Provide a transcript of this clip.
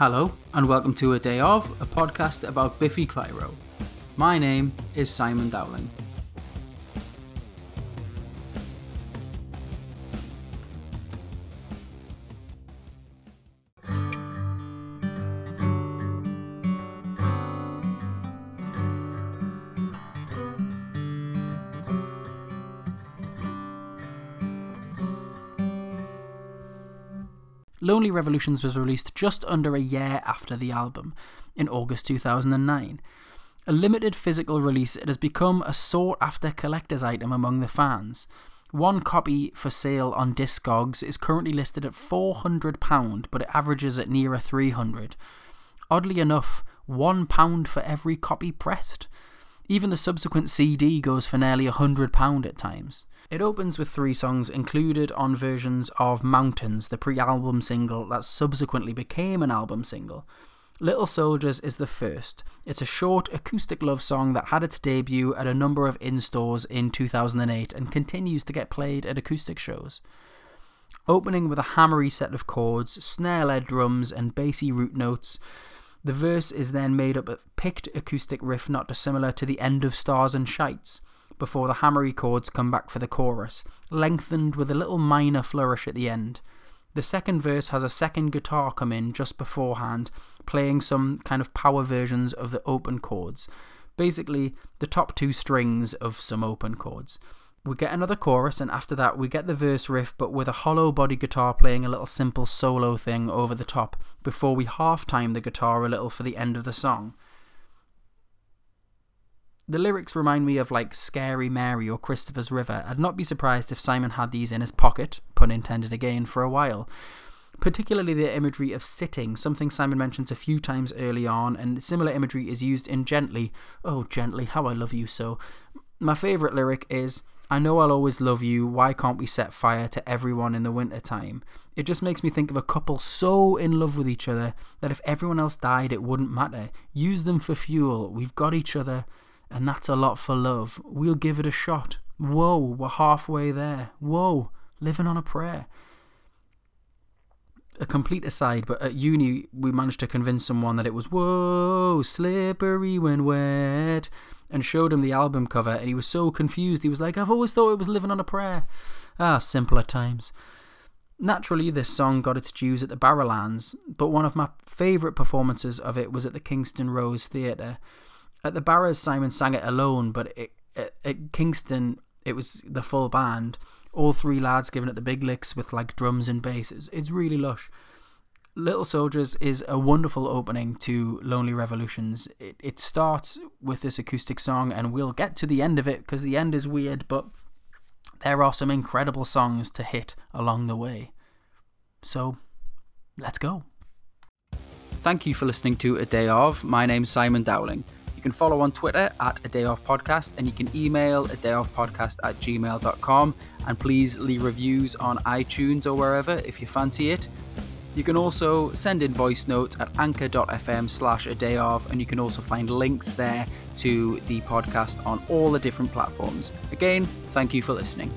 Hello, and welcome to A Day Of, a podcast about Biffy Clyro. My name is Simon Dowling. Lonely Revolutions was released just under a year after the album, in August 2009. A limited physical release, it has become a sought after collector's item among the fans. One copy for sale on Discogs is currently listed at £400, but it averages at nearer 300 Oddly enough, £1 for every copy pressed. Even the subsequent CD goes for nearly £100 at times. It opens with three songs included on versions of Mountains, the pre album single that subsequently became an album single. Little Soldiers is the first. It's a short acoustic love song that had its debut at a number of in stores in 2008 and continues to get played at acoustic shows. Opening with a hammery set of chords, snare led drums, and bassy root notes, the verse is then made up of picked acoustic riff not dissimilar to the end of Stars and Shites, before the hammery chords come back for the chorus, lengthened with a little minor flourish at the end. The second verse has a second guitar come in just beforehand, playing some kind of power versions of the open chords. Basically, the top two strings of some open chords we get another chorus, and after that, we get the verse riff, but with a hollow body guitar playing a little simple solo thing over the top before we half time the guitar a little for the end of the song. The lyrics remind me of like Scary Mary or Christopher's River. I'd not be surprised if Simon had these in his pocket, pun intended again, for a while. Particularly the imagery of sitting, something Simon mentions a few times early on, and similar imagery is used in Gently. Oh, Gently, how I love you so. My favourite lyric is I know I'll always love you. Why can't we set fire to everyone in the winter time? It just makes me think of a couple so in love with each other that if everyone else died, it wouldn't matter. Use them for fuel. We've got each other, and that's a lot for love. We'll give it a shot. Whoa, we're halfway there. Whoa, living on a prayer. A complete aside, but at uni, we managed to convince someone that it was whoa, slippery when wet and showed him the album cover, and he was so confused. He was like, I've always thought it was Living on a Prayer. Ah, simpler times. Naturally, this song got its dues at the Barrowlands, but one of my favourite performances of it was at the Kingston Rose Theatre. At the Barrows, Simon sang it alone, but it, at, at Kingston, it was the full band. All three lads giving it the big licks with like drums and bass. It's, it's really lush. Little Soldiers is a wonderful opening to Lonely Revolutions. It, it starts with this acoustic song, and we'll get to the end of it because the end is weird, but there are some incredible songs to hit along the way. So, let's go. Thank you for listening to A Day Of. My name's Simon Dowling. You can follow on Twitter at A Day Of Podcast and you can email a day of podcast at gmail.com. And please leave reviews on iTunes or wherever if you fancy it. You can also send in voice notes at anchor.fm slash a day of, and you can also find links there to the podcast on all the different platforms. Again, thank you for listening.